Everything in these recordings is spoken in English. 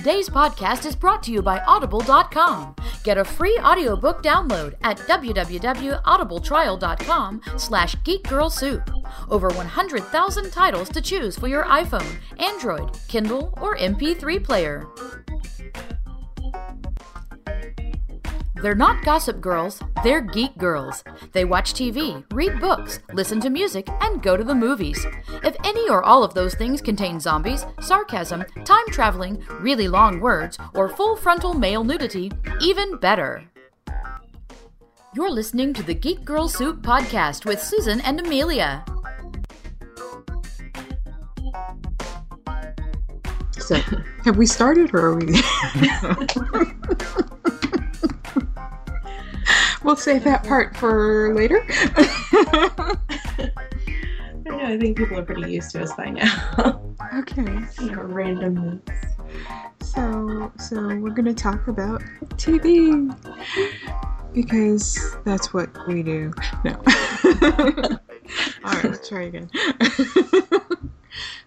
Today's podcast is brought to you by Audible.com. Get a free audiobook download at www.audibletrial.com slash geekgirlsoup. Over 100,000 titles to choose for your iPhone, Android, Kindle, or MP3 player. They're not gossip girls, they're geek girls. They watch TV, read books, listen to music, and go to the movies. If any or all of those things contain zombies, sarcasm, time traveling, really long words, or full frontal male nudity, even better. You're listening to the Geek Girl Soup podcast with Susan and Amelia. So, have we started or are we? we'll save that part for later. I know. I think people are pretty used to us by now. okay. you know, randomness. So, so we're gonna talk about TV because that's what we do. No. All right, let's try again.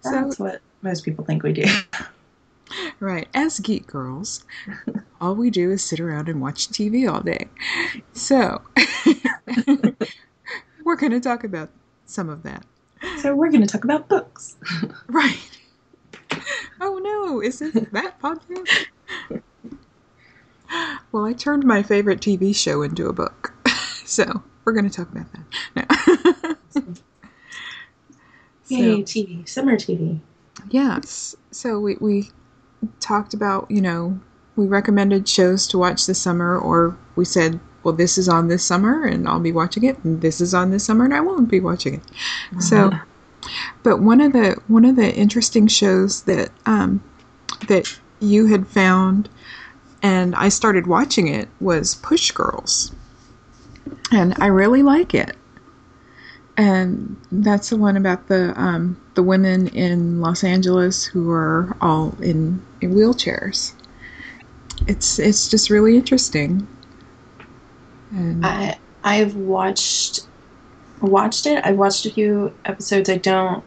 so, That's what most people think we do. right, as geek girls, all we do is sit around and watch TV all day. So, we're gonna talk about some of that. So we're going to talk about books. Right. Oh no, is this that podcast? Well, I turned my favorite TV show into a book. So, we're going to talk about that. No. Yay, So, TV, summer TV. yes. So, we, we talked about, you know, we recommended shows to watch this summer, or we said, well, this is on this summer and I'll be watching it, and this is on this summer and I won't be watching it. So, but one of the one of the interesting shows that um, that you had found, and I started watching it was Push Girls, and I really like it. And that's the one about the um, the women in Los Angeles who are all in, in wheelchairs. It's it's just really interesting. And I I've watched watched it. I've watched a few episodes. I don't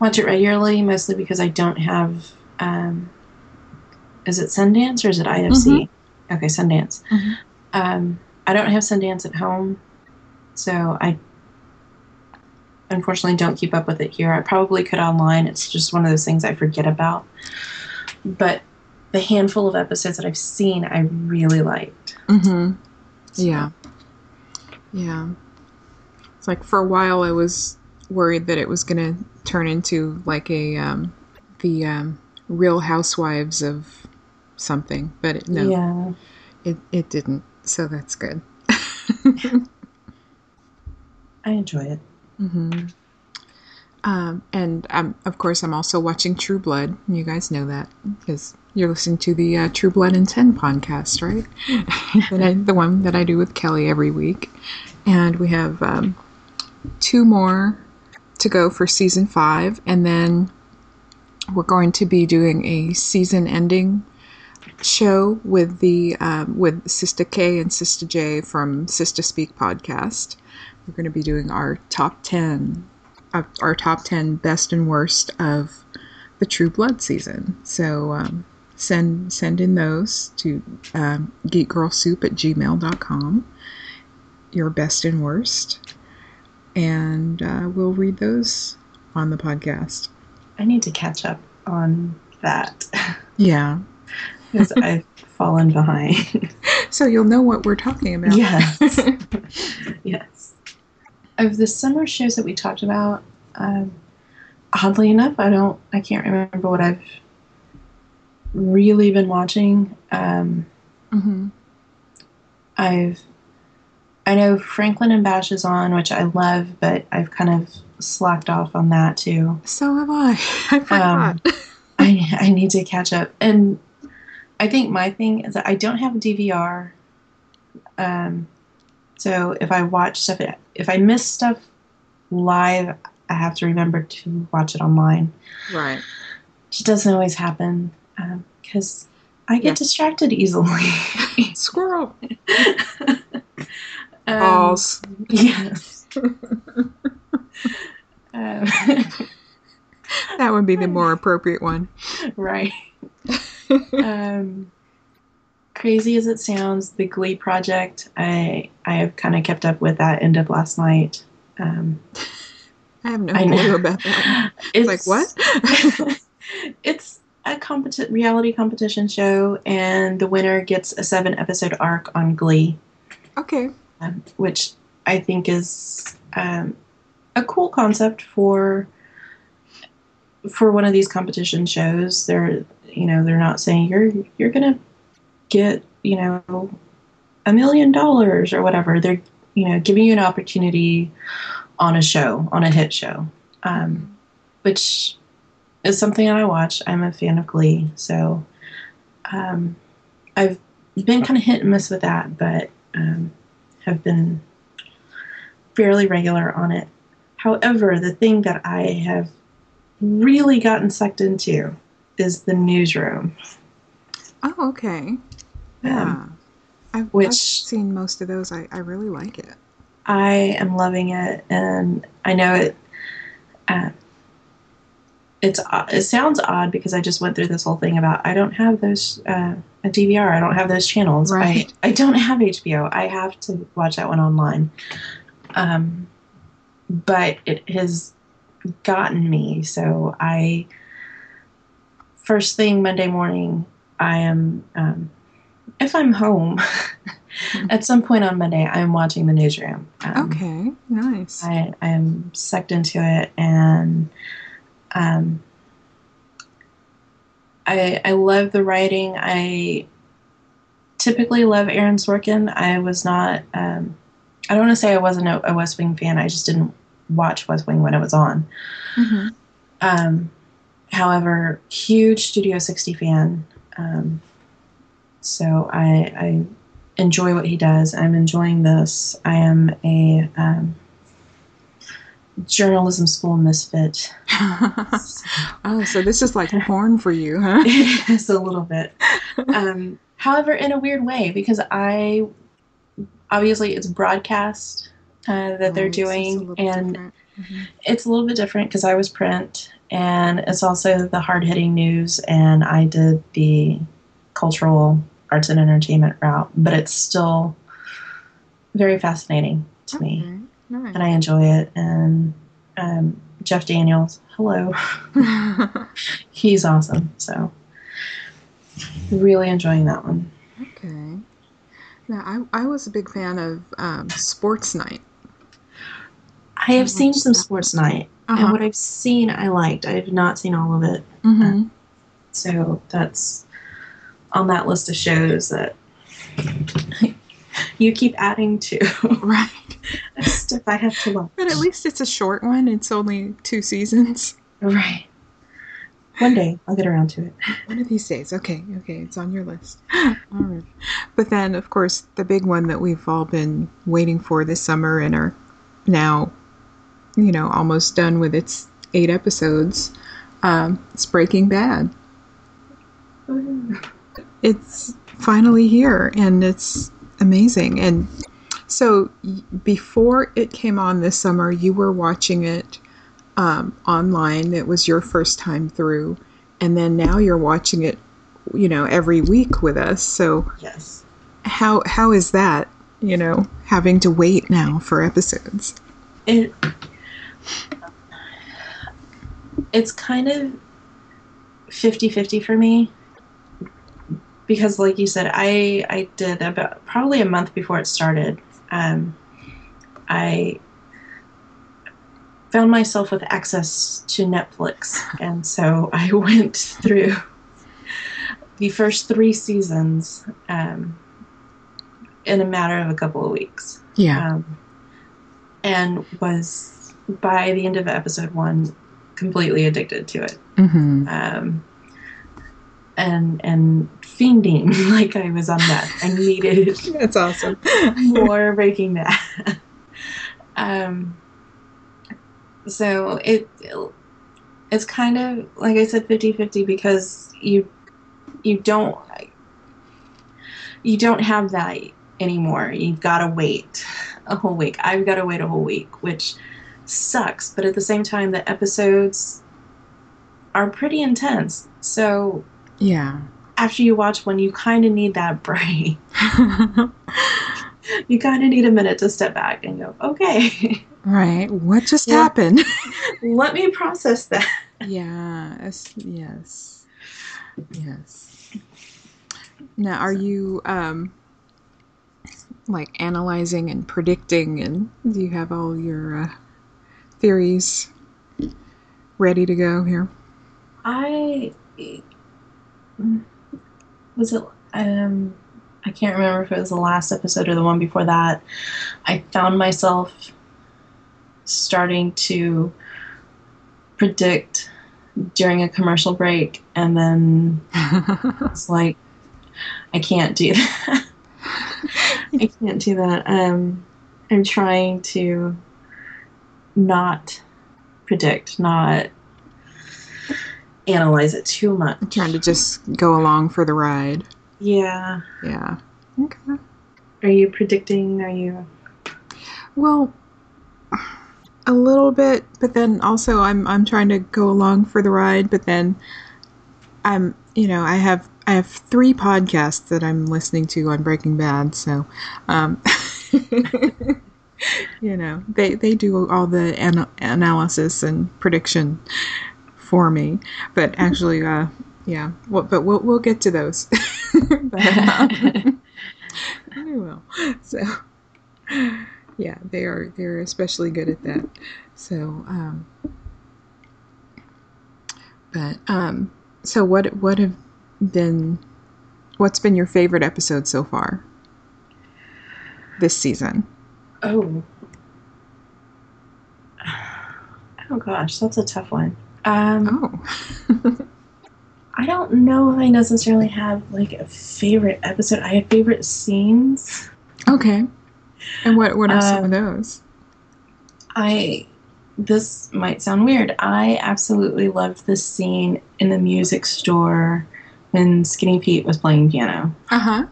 watch it regularly, mostly because I don't have. Um, is it Sundance or is it IFC? Okay, Sundance. Mhm. Um, I don't have Sundance at home, so I unfortunately don't keep up with it here. I probably could online. It's just one of those things I forget about. But the handful of episodes that I've seen, I really liked. hmm So- Yeah. Yeah. It's like for a while I was worried that it was going to turn into like a um the um Real Housewives of something, but it, no, Yeah. it it didn't. So that's good. I enjoy it. hmm Um, and um, of course, I'm also watching True Blood. You guys know that because you're listening to the uh, True Blood and Ten podcast, right? I, the one that I do with Kelly every week. And we have um, two more to go for season five, and then we're going to be doing a season ending show with the um, with Sister K and Sister J from Sister Speak podcast. We're going to be doing our top ten, uh, our top ten best and worst of the True Blood season. So um, send send in those to um, geekgirlsoup at gmail.com. Your best and worst, and uh, we'll read those on the podcast. I need to catch up on that Yeah, because I've fallen behind. so you'll know what we're talking about. yes. yes. Of the summer shows that we talked about, um, oddly enough, I don't, I can't remember what I've really been watching. Um, hmm I've, I know Franklin and Bash is on, which I love, but I've kind of slacked off on that too. So have I. I forgot. I, I need to catch up. And I think my thing is that I don't have a DVR. Um, so if I watch stuff, if I miss stuff live, I have to remember to watch it online. right. Which doesn't always happen because I get Yeah. distracted easily. Squirrel. Um, Balls. Yes. um, That would be the more appropriate one. right. um, crazy as it sounds, the Glee project, I I have kind of kept up with that. Ended last night. Um, I have no I know. clue about that. it's like, what? it's a competi- reality competition show, and the winner gets a seven episode arc on Glee, Okay. um, which I think is um, a cool concept for for one of these competition shows. They're you know they're not saying you're you're gonna get you know a million dollars or whatever. They're you know giving you an opportunity on a show on a hit show, um, which is something I watch. I'm a fan of Glee, so um, I've been kind of hit and miss with that, but um, have been fairly regular on it. However, the thing that I have really gotten sucked into is the newsroom. Oh, okay. Yeah. I've, I've seen most of those. I, I really like it. I am loving it, and I know it. Uh, it's it sounds odd because I just went through this whole thing about I don't have those uh, a DVR. I don't have those channels. Right. I I don't have HBO. I have to watch that one online. Um, but it has gotten me. So I first thing Monday morning, I am um, if I'm home. At some point on Monday, I'm watching the newsroom. Um, Okay. Nice. I, I am sucked into it, and um, I I love the writing. I typically love Aaron Sorkin. I was not. Um, I don't want to say I wasn't a, a West Wing fan. I just didn't watch West Wing when it was on. hmm Um, however, huge Studio 60 fan. Um, so I, I enjoy what he does. I'm enjoying this. I am a um, journalism school misfit. oh, so this is like porn for you, huh? It's a little bit. Um, however, in a weird way, because I obviously it's broadcast uh, that they're it's a doing, and. Mhm. it's a little bit different because I was print, and it's also the hard hitting news, and I did the cultural arts and entertainment route, but it's still very fascinating to me, nice. and I enjoy it. And um, Jeff Daniels, hello, he's awesome. So really enjoying that one. okay. Yeah, I, I was a big fan of um, Sports Night. I have seen some that. Sports Night, and Uh-huh. what I've seen, I liked. I have not seen all of it. hmm So that's on that list of shows that you keep adding to. Right. Stuff I have to watch. But at least it's a short one. It's only two seasons. Right. One day I'll get around to it. One of these days. Okay, okay, it's on your list. All right. But then, of course, the big one that we've all been waiting for this summer and are now, you know, almost done with its eight episodes. Um, it's Breaking Bad. It's finally here, and it's amazing. And so, before it came on this summer, you were watching it um, online. It was your first time through, and then now you're watching it, you know, every week with us. So, Yes. how how is that? You know, having to wait now for episodes. It it's kind of 50-50 for me because like you said I I did about probably a month before it started um, I found myself with access to Netflix and so I went through the first three seasons um, in a matter of a couple of weeks Yeah. um, and was by the end of episode one completely addicted to it Mm-hmm. um, and and fiending like I was on that. I needed That's awesome. more Breaking Bad. um, so it it's kind of like I said 50-50 because you you don't you don't have that anymore. You've got to wait a whole week. I've got to wait a whole week, which sucks, but at the same time the episodes are pretty intense. So yeah. After you watch one, you kind of need that break. you kind of need a minute to step back and go, okay, right. What just Yeah. happened? let me process that. yes. Yes. Yes. Now, are you um like analyzing and predicting, and do you have all your uh, theories ready to go here? I was it um I can't remember if it was the last episode or the one before that. I found myself starting to predict during a commercial break and then it's like I can't do that. I can't do that. Um I'm trying to not predict, not analyze it too much. Trying to just go along for the ride. Yeah. Yeah. Okay. Are you predicting? Are you? Well, a little bit, but then also I'm I'm trying to go along for the ride, but then I'm you know I have I have three podcasts that I'm listening to on Breaking Bad, so um, you know they they do all the ana- analysis and prediction for me, but actually uh yeah, well, but we'll we'll get to those. but, um, we will. So yeah, they are they're especially good at that. So, um, but um, so what what have been what's been your favorite episode so far this season? Oh. Oh gosh, that's a tough one. Um, Oh, I don't know if I necessarily have like a favorite episode. I have favorite scenes. okay. And what what are some of Um, those? I this might sound weird. I absolutely loved this scene in the music store when Skinny Pete was playing piano. Uh huh.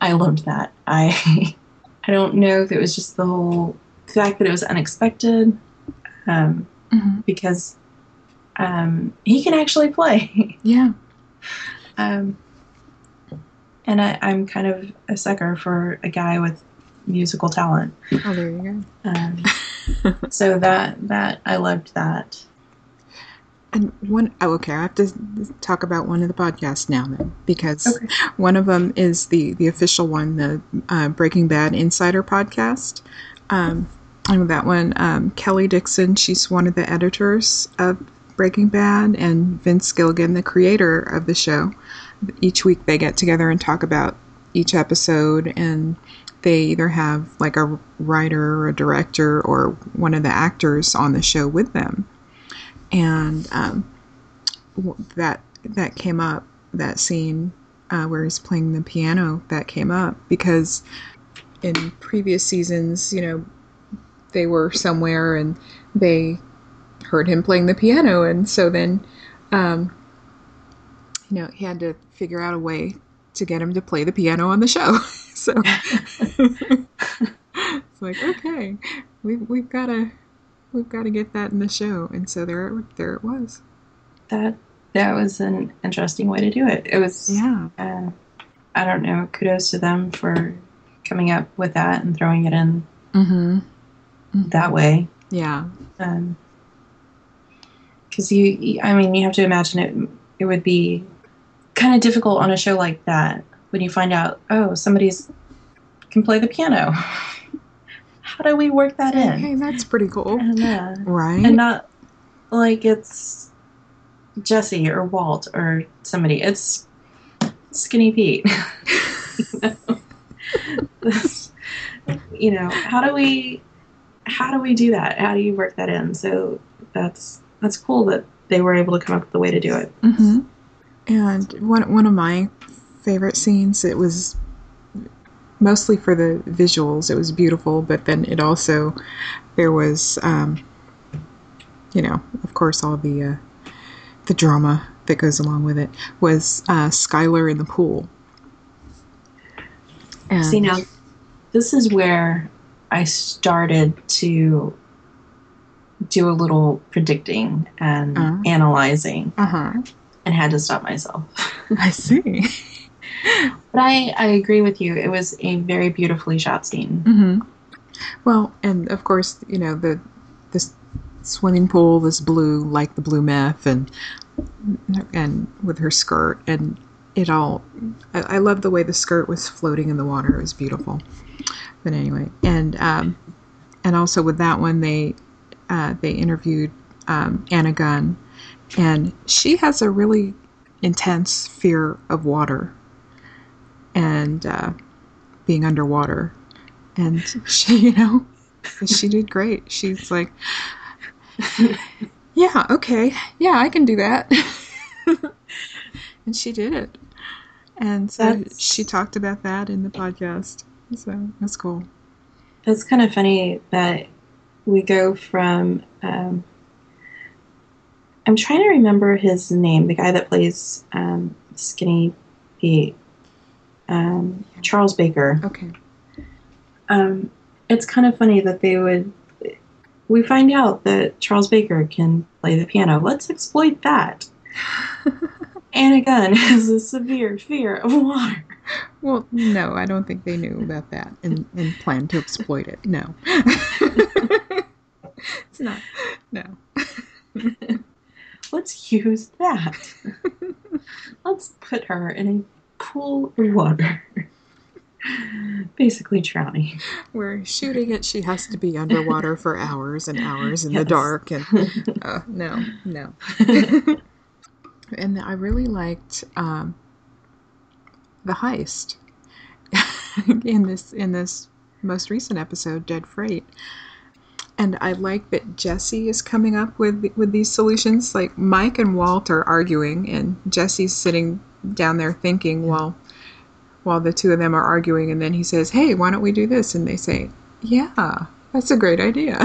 I loved that. I I don't know if it was just the whole fact that it was unexpected, um, hmm because um, he can actually play. Yeah. um, and I, I'm kind of a sucker for a guy with musical talent. Oh, there you Um, go. so that that I loved that. And one, oh, okay, I have to talk about one of the podcasts now then, because Okay. one of them is the the official one, the uh, Breaking Bad Insider podcast. Um, and that one, um, Kelley Dixon, she's one of the editors of Breaking Bad, and Vince Gilligan, the creator of the show. Each week they get together and talk about each episode, and they either have like a writer or a director or one of the actors on the show with them and um, that that came up that scene uh, where he's playing the piano that came up because in previous seasons you know they were somewhere and they heard him playing the piano and so then um, you know he had to figure out a way to get him to play the piano on the show so it's like okay we've we've got to we've got to get that in the show and so there it, there it was That that was an interesting way to do it. It was yeah uh, I don't know. Kudos to them for coming up with that and throwing it in mm-hmm that way. yeah Because you, I mean, you have to imagine it. It would be kind of difficult on a show like that when you find out, oh, somebody's can play the piano. How do we work that in? hey that's pretty cool And, uh, right and not like it's Jesse or Walt or somebody. It's Skinny Pete. you, know? This- you know, how do we how do we do that? How do you work that in? So that's that's cool that they were able to come up with a way to do it. hmm And one one of my favorite scenes, it was mostly for the visuals. It was beautiful, but then it also there was, um, you know, of course, all the uh, the drama that goes along with it. Was uh, Skyler in the pool? And, See now, this is where I started to do a little predicting and Uh. analyzing. uh huh. and had to stop myself. I see. But I, I agree with you. It was a very beautifully shot scene. hmm Well, and of course, you know the this swimming pool is blue, like the blue meth, and and with her skirt, and it all. I, I love the way the skirt was floating in the water. It was beautiful. But anyway, and um, and also with that one, they uh, they interviewed um, Anna Gunn, and she has a really intense fear of water and uh, being underwater. And she, you know, she did great. She's like, yeah, okay, yeah, I can do that. and she did it. And so That's- she talked about that in the podcast. So that's cool. It's kind of funny that we go from. Um, I'm trying to remember his name, the guy that plays um, Skinny Pete, um, Charles Baker. Okay. Um, it's kind of funny that they would. We find out that Charles Baker can play the piano. Let's exploit that. Anna Gunn has a severe fear of water. Well, no, I don't think they knew about that and, and planned to exploit it. No. it's not. No. Let's use that. Let's put her in a pool of water. Basically drowning. We're shooting it. She has to be underwater for hours and hours in the dark. And uh, no, no. and I really liked um, the heist in this in this most recent episode, Dead Freight. And I like that Jesse is coming up with with these solutions. Like Mike and Walt are arguing, and Jesse's sitting down there thinking while while the two of them are arguing. And then he says, "Hey, why don't we do this?" And they say, "Yeah, that's a great idea."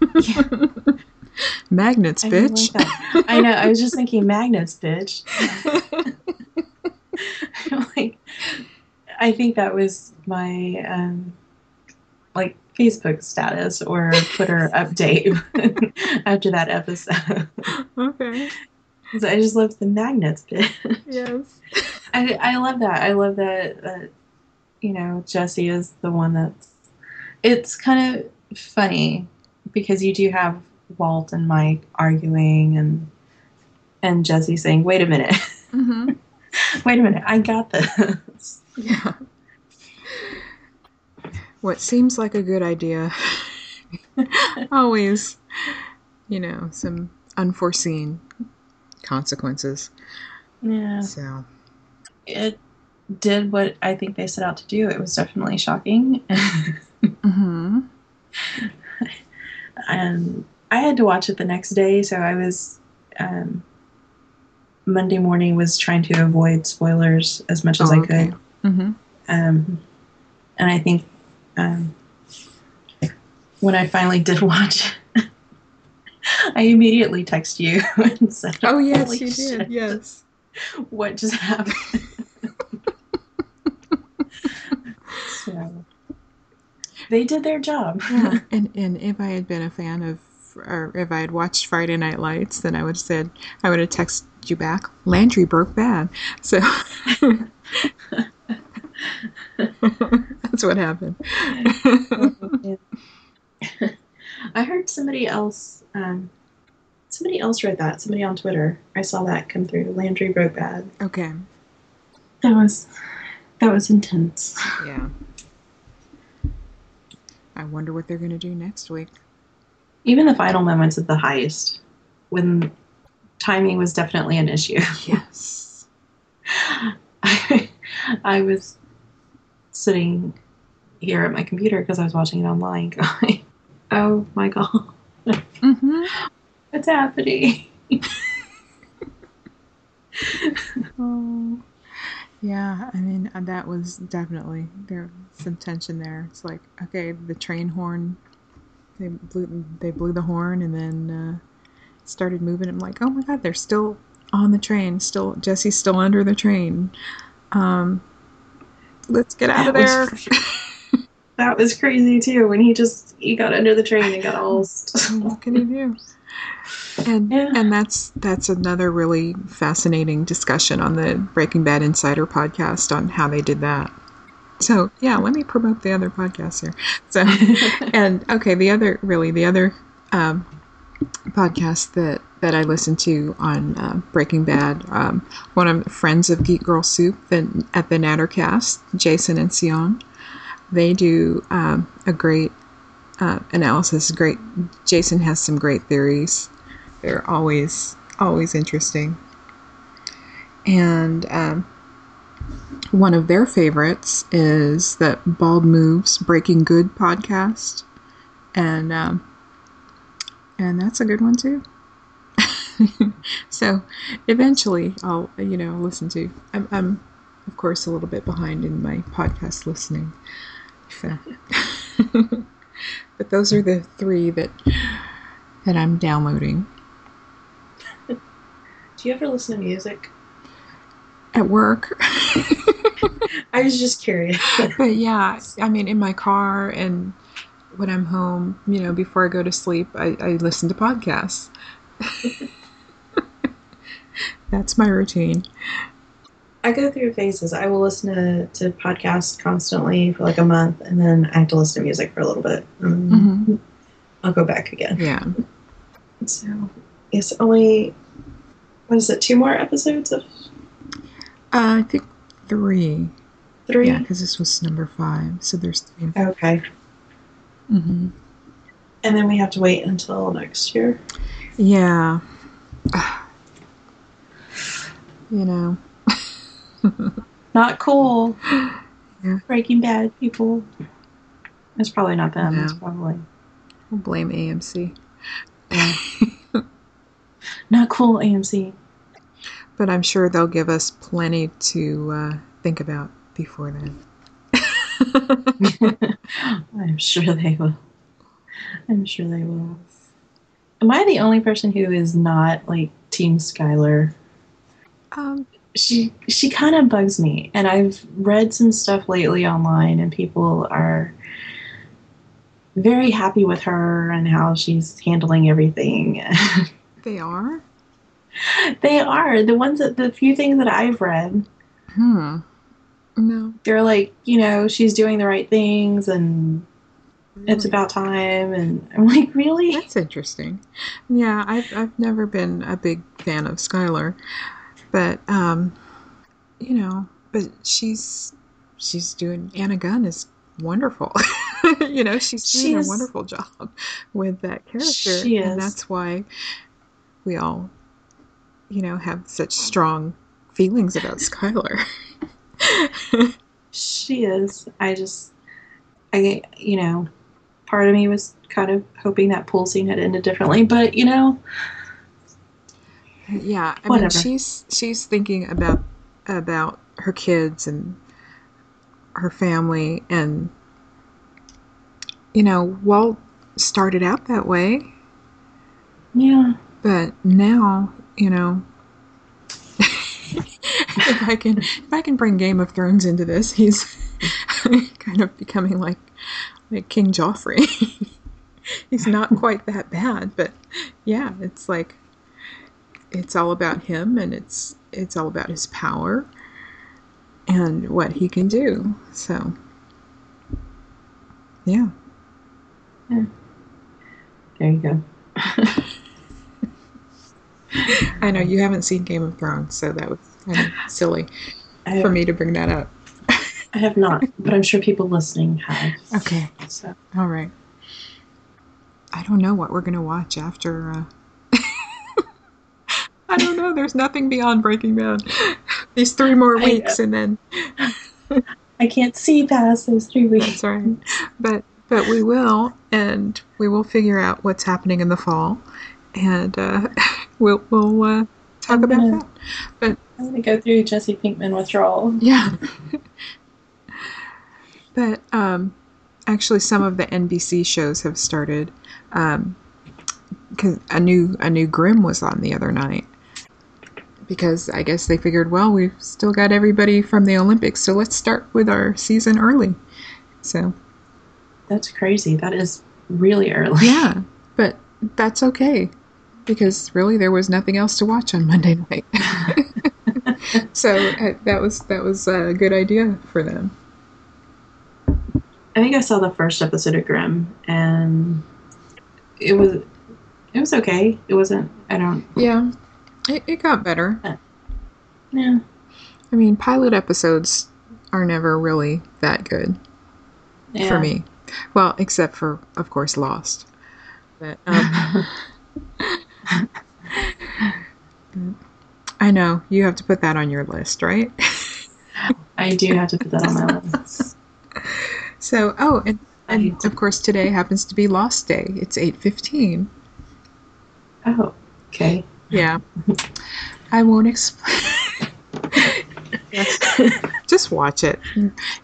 Magnets, I bitch. like. I know. I was just thinking magnets, bitch. like, I think that was my um, like Facebook status or Twitter update after that episode. okay. So I just love the magnets bit. Yes. I I love that. I love that that you know Jesse is the one that's. It's kind of funny because you do have Walt and Mike arguing and and Jesse saying, "Wait a minute, Mm-hmm. wait a minute, I got this." Yeah. What seems like a good idea, always, you know, some unforeseen consequences. Yeah, So, it did what I think they set out to do. It was definitely shocking, mm-hmm. and I had to watch it the next day, so I was. Um, Monday morning was trying to avoid spoilers as much as I could. Mm-hmm. Um, and I think um, when I finally did watch, I immediately texted you and said, Oh yes, "Holy you did. Yes. What just happened?" so they did their job. Yeah. and and if I had been a fan of, or if I had watched Friday Night Lights, then I would have said I would have texted you back. Landry broke bad. So that's what happened. I heard somebody else. Um, somebody else read that. Somebody on Twitter. I saw that come through. Landry broke bad. okay. That was that was intense. Yeah. I wonder what they're going to do next week. Even the final moments of the heist, when timing was definitely an issue. Yes. I, I was sitting here at my computer because I was watching it online, going, "Oh my god, Mm-hmm. what's happening?" Oh. Yeah, I mean uh, that was definitely there some tension there. It's like okay, the train horn, they blew they blew the horn and then uh, started moving. I'm like, oh my god, they're still on the train. Still, Jesse's still under the train. Um, let's get out of there. That was, crazy too. When he just he got under the train and got all. What can he do? And Yeah. and that's that's another really fascinating discussion on the Breaking Bad Insider podcast on how they did that. So yeah, let me promote the other podcast here. So and okay, the other really the other um, podcast that that I listen to on uh, Breaking Bad, um, one of the friends of Geek Girl Soup the, at the Nattercast, Jason and Sion, they do um, a great uh, analysis. Great, Jason has some great theories. They're always always interesting. And um, one of their favorites is that Bald Moves Breaking Good podcast, and um, and that's a good one too. so eventually, I'll you know listen to. I'm, I'm of course a little bit behind in my podcast listening. But those are the three that that I'm downloading Do you ever listen to music? at work. I was just curious. but yeah, I mean, in my car and when I'm home, you know, before I go to sleep, I, I listen to podcasts. That's my routine. I go through phases. I will listen to, to podcasts constantly for like a month, and then I have to listen to music for a little bit. Mhm. I'll go back again. Yeah. So it's only what is it? Two more episodes of Uh, I think three. three. Yeah, because this was number five. So there's 3 Okay, Mm-hmm. and then we have to wait until next year. Yeah. you know. Not cool. Yeah. Breaking Bad people. It's probably not them. It's probably We'll blame AMC. not cool. AMC. But I'm sure they'll give us plenty to uh, think about before then. I'm sure they will. I'm sure they will. Am I the only person who is not like Team Skyler? um, She she kind of bugs me, and I've read some stuff lately online, and people are very happy with her and how she's handling everything. they are? they are the ones that the few things that I've read. Hmm. No. They're like, you know, she's doing the right things, and it's about time. And I'm like, really? That's interesting. Yeah, I've I've never been a big fan of Skyler, but um, you know, but she's she's doing Anna Gunn is wonderful. you know, she's doing She a wonderful job with that character, She and that's why we all, you know, have such strong feelings about Skyler. She is. I just, I, you know, part of me was kind of hoping that pool scene had ended differently, but you know, Yeah, I Whatever. mean, she's she's thinking about about her kids and her family, and you know, Walt started out that way, yeah, but now, you know, if I can if I can bring Game of Thrones into this, he's kind of becoming like like King Joffrey. he's not quite that bad, but yeah, it's like it's all about him and it's it's all about his power and what he can do. So yeah. there you go. I know you haven't seen Game of Thrones, so that was kind of silly I, for me to bring that up. I have not, but I'm sure people listening have. Okay. So All right. I don't know what we're going to watch after uh I don't know. There's nothing beyond Breaking Bad. These three more I- weeks and then I can't see past those three weeks. That's right. But but we will, and we will figure out what's happening in the fall, and uh, we'll we'll uh, talk I'm about gonna- that. But I'm gonna go through Jesse Pinkman withdrawal. yeah. but um, actually, some of the NBC shows have started. Um, cause a new a new Grimm was on the other night. Because I guess they figured, well, we've still got everybody from the Olympics, so let's start with our season early. So That's crazy. That is really early. Yeah, but that's okay. because really there was nothing else to watch on Monday night. so uh, that was that was a good idea for them. I think I saw the first episode of Grimm, and it was it was okay. It wasn't. I don't. Yeah, it, it got better. Yeah. I mean, pilot episodes are never really that good yeah. for me. Well, except for, of course, Lost. But um, I know you have to put that on your list, right? I do have to put that on my list. So, oh, and, and of course, today happens to be Lost Day. It's eight fifteen. Oh, okay. Yeah, I won't explain. Just watch it,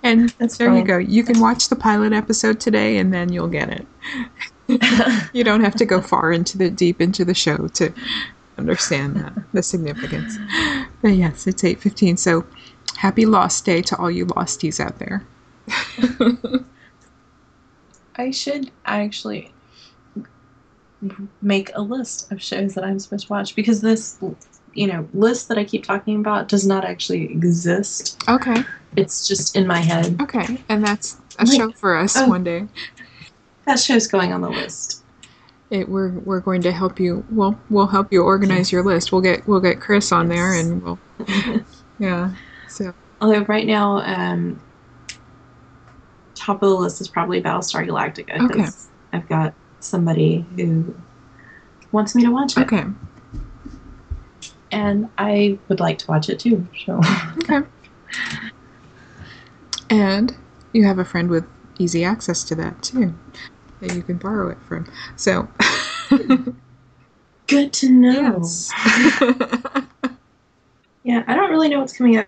and That's there you go. You can watch the pilot episode today, and then you'll get it. you don't have to go far into the deep into the show to understand that the significance. But yes, it's eight fifteen. So happy Lost Day to all you losties out there. I should actually make a list of shows that I'm supposed to watch because this, you know, list that I keep talking about does not actually exist. Okay, It's just in my head. okay, and that's a Like, show for us oh. one day. That show's going on the list. It, we're we're going to help you. Well, we'll help you organize your list. We'll get we'll get Chris on there, and we'll yeah. So Although right now, um, top of the list is probably Battlestar Galactica Okay. I've got somebody who wants me to watch it, okay, and I would like to watch it too. So okay. And you have a friend with easy access to that too, that you can borrow it from. So good to know. yes. Yeah, I don't really know what's coming up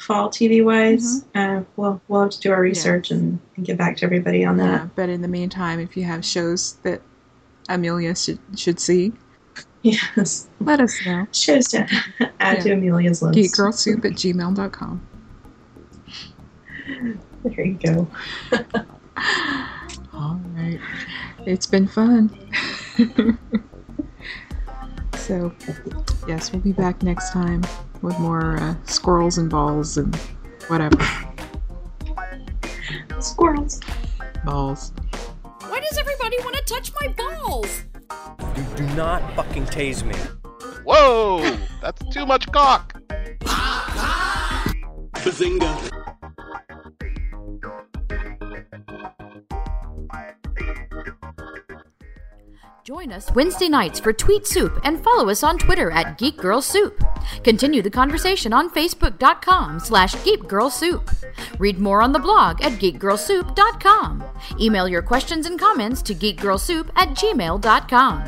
fall TV wise. Uh, we'll we'll have to do our research Yes. and, and get back to everybody on Yeah, that. but in the meantime, if you have shows that Amelia should should see, Yes, let us know. shows to add to Amelia's list. Geekgirlsoup at gmail.com. There you go. All right. It's been fun. so, yes, we'll be back next time with more uh, squirrels and balls and whatever. Squirrels. Balls. Why does everybody want to touch my balls? You do not fucking tase me. Whoa! That's too much cock! Bazinga. Join us Wednesday nights for Tweet Soup and follow us on Twitter at Geek Girl Soup. Continue the conversation on Facebook.com slash Geek Girl Soup. Read more on the blog at geekgirlsoup.com. Email your questions and comments to geekgirlsoup at gmail.com.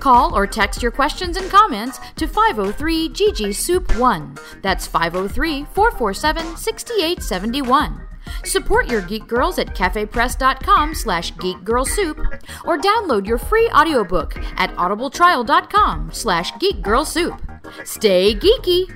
Call or text your questions and comments to 503 GG Soup 1. That's 503 447 6871. Support your Geek Girls at cafepress.com slash geekgirlsoup or download your free audiobook at audibletrial.com slash geekgirlsoup. Stay geeky.